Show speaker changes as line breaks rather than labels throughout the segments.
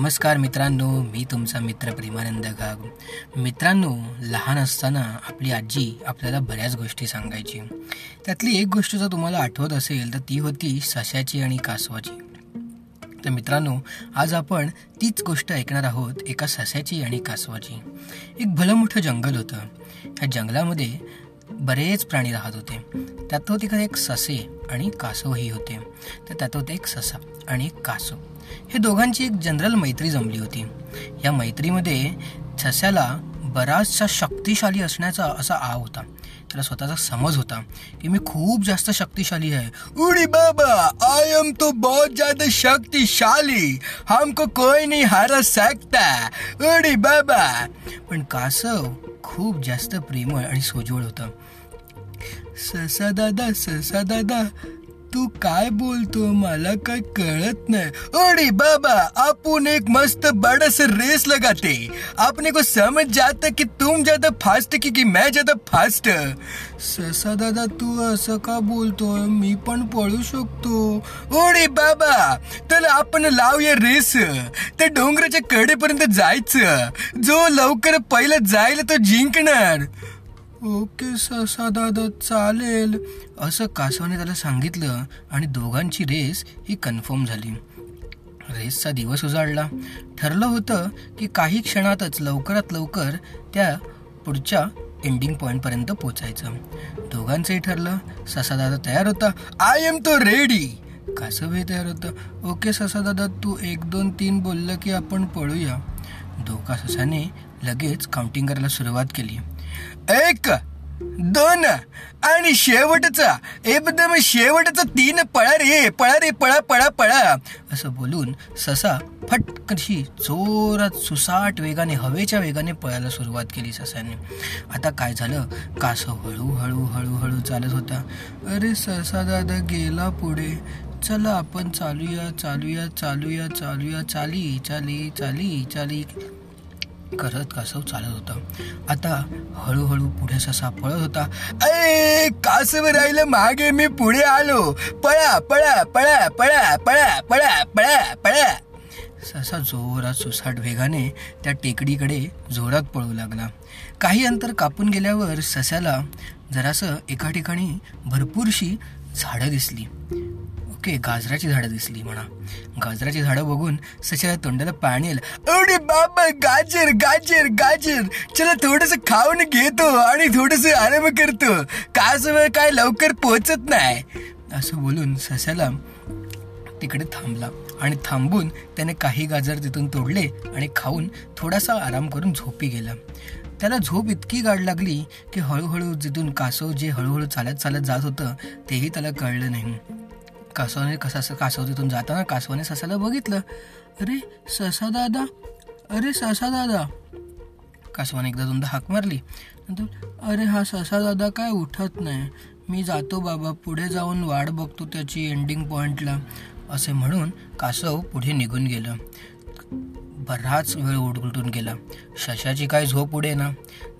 नमस्कार मित्रांनो मी तुमचा मित्र प्रेमानंद घाग. मित्रांनो लहान असताना आपली आजी आपल्याला बऱ्याच गोष्टी सांगायची. त्यातली एक गोष्ट जर तुम्हाला आठवत असेल तर ती होती सशाची आणि कासवाची. तर मित्रांनो आज आपण तीच गोष्ट ऐकणार आहोत एका सस्याची आणि कासवाची. एक भलं मोठं जंगल होतं. ह्या जंगलामध्ये बरेच प्राणी राहत होते. त्यात तिकडे एक ससे आणि कासवही होते. तर त्यात होते एक ससा आणि एक कासव हे दोघांची एक जनरल मैत्री जमली होती. या मैत्रीमध्ये सस्याला बराचसा शक्तिशाली असण्याचा असा आव होता. त्याला स्वतःचा समज होता की मी खूप जास्त शक्तिशाली आहे. उडी बाबा आय एम तो बहुत ज्यादा शक्तिशाली. हमको कोई नहीं हारा सकता. उडी बाबा. पण कासव खूप जास्त प्रेमळ आणि सोजवळ होतं. ससा दादा ससा दादा तू काय बोलतो मला काय कळत नाही. अरे बाबा आपण एक मस्त बड़ा रेस लगाते. आपने को समझ जाता कि तुम ज्यादा फास्ट की कि मैं ज्यादा फास्ट? ससा दादा तू असं का बोलतोय? मी पण पळू शकतो. ओरे बाबा तर आपण लावूया रेस. त्या डोंगराच्या कडेपर्यंत जायचं. जो लवकर पहिलं जायला तो जिंकणार. ओके ससा दादा चालेल. असं कासवाने त्याला सांगितलं आणि दोघांची रेस ही कन्फर्म झाली. रेसचा दिवस उजाडला. ठरलं होतं की काही क्षणातच लवकरात लवकर त्या पुढच्या एंडिंग पॉईंटपर्यंत पोचायचं. दोघांचंही ठरलं. ससा दादा तयार होता. आय एम तो रेडी कासवही तयार होतं. ओके ससा दादा तू एक दोन तीन बोललं की आपण पळूया. दोघा ससाने लगेच काउंटिंग करायला सुरुवात केली. एक दोन आणि शेवटचा. एकदम शेवटचा तीन पळा रे पळा रे पळा पळा पळा. असं बोलून ससा फटकशी जोरात सुसाट वेगाने हवेच्या वेगाने पळायला सुरुवात केली ससाने. आता काय झालं? कासव हळूहळू हळूहळू चालत होता. अरे ससा दादा गेला पुढे. चला आपण चालूया चालूया चालूया चालूया. चाली चाली चाली चाली. करत कासव चालत होता. आता हळूहळू पुढे ससा पळत होता. अरे कासव राहिलं मागे मी पुढे आलो. पळा पळा पळा पळा पळा पळा पळा पळा. ससा जोरात सुसाट वेगाने त्या टेकडीकडे जोरात पळू लागला. काही अंतर कापून गेल्यावर सस्याला जरासं एका ठिकाणी भरपूरशी झाडं दिसली. ओके गाजराची झाडं दिसली म्हणा. गाजराची झाडं बघून सच्याला तोंडाला पाणी आलं. अरे बाबा गाजर गाजर गाजर. चला थोडस खाऊन घेतो आणि थोडस आराम करतो. कास काय लवकर पोचत नाही. असं बोलून सस्याला तिकडे थांबला आणि थांबून त्याने काही गाजर तिथून तोडले आणि खाऊन थोडासा आराम करून झोपी गेला. त्याला झोप इतकी गाड लागली की हळूहळू जिथून कासव जे हळूहळू चालत चालत जात होतं तेही त्याला कळलं नाही. कासवाने कसा कासव तिथून जाताना कासवाने ससाला बघितलं. अरे ससा दादा अरे ससा दादा. कासवाने एकदा दोनदा हाक मारली. नंतर अरे हा ससा दादा काय उठत नाही. मी जातो बाबा पुढे जाऊन वाट बघतो त्याची एंडिंग पॉइंटला असे म्हणून कासव पुढे निघून गेलं. बराच वेळ उलटून गेला. शशाची काय झोप उडे ना.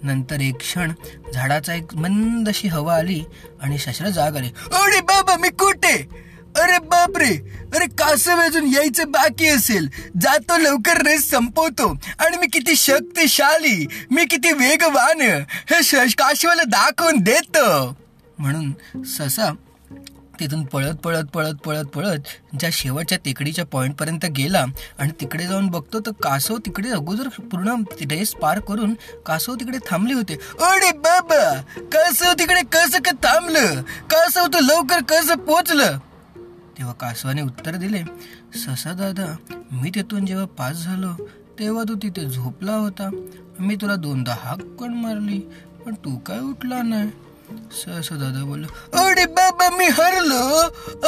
नंतर एक क्षण झाडाचा एक मंदशी हवा आली आणि शशाला जाग आली. अरे बाबा मी कुठे? अरे बापरे! अरे कासव अजून यायचं बाकी असेल. जातो लवकर रेस संपवतो. आणि मी किती शक्तिशाली मी किती वेगवान हे काशवाला दाखवून देत. म्हणून ससा तिथून पळत पळत पळत पळत पळत ज्या शेवटच्या टेकडीच्या पर्यंत गेला आणि तिकडे जाऊन बघतो तर कासव तिकडे अगोदर पूर्ण रेस पार करून कासव तिकडे थांबले होते. अरे बाबा! कासव तिकडे कसं का थांबलं? कासव तू लवकर कसं पोचलं? तेव्हा कासवाने उत्तर दिले ससा दादा मी तिथून जेव्हा पास झालो तेव्हा तू तिथे झोपला होता. मी तुला दोनदा हाक पण मारली पण तू काय उठला नाही? ससा दादा बोल अरे बाबा मी हरलो.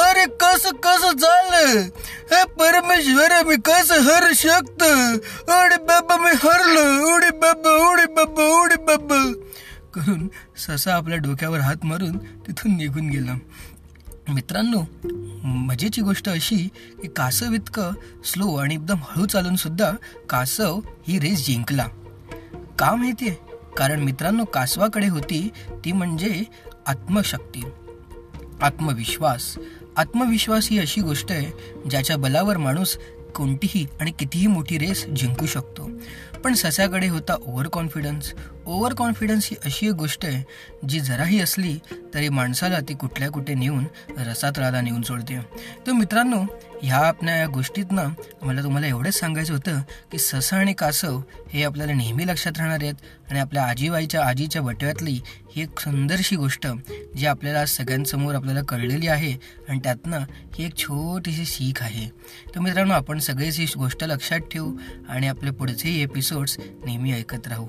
अरे कस कस झालं? हे परमेश्वर मी कस हर शकत? अरे बाबा मी हरलो. उडे बाबा उडे बाबा उडे बाबा. करून ससा आपल्या डोक्यावर हात मारून तिथून निघून गेला. मित्रांनो मजेची गोष्ट अशी की कासव इतकं स्लो आणि एकदम हळू चालून सुद्धा कासव ही रेस जिंकला. का माहिती आहे कारण मित्रांनो कासवाकडे होती ती म्हणजे आत्मशक्ती आत्मविश्वास. आत्मविश्वास ही अशी गोष्ट आहे ज्याच्या बलावर माणूस कोणतीही आणि कितीही मोठी रेस जिंकू शकतो. पण सस्याकडे होता ओव्हर कॉन्फिडन्स ओव्हर कॉन्फिडन्स ही अशी एक गोष्ट आहे जी जराही असली तरी माणसाला ती कुठल्या कुठे नेऊन रसातळाला नेऊन सोडते. तर मित्रांनो ह्या आपल्या या गोष्टीतनं मला तुम्हाला एवढंच सांगायचं होतं की ससा आणि कासव हे आपल्याला नेहमी लक्षात राहणार आहेत आणि आपल्या आजीबाईच्या आजीच्या बटव्यातली ही एक सुंदरशी गोष्ट जी आपल्याला सगळ्यांसमोर आपल्याला कळलेली आहे आणि त्यातनं ही एक छोटीशी सीख आहे. तर मित्रांनो आपण सगळेच ही गोष्ट लक्षात ठेवू आणि आपले पुढचेही एपिसोड्स नेहमी ऐकत राहू.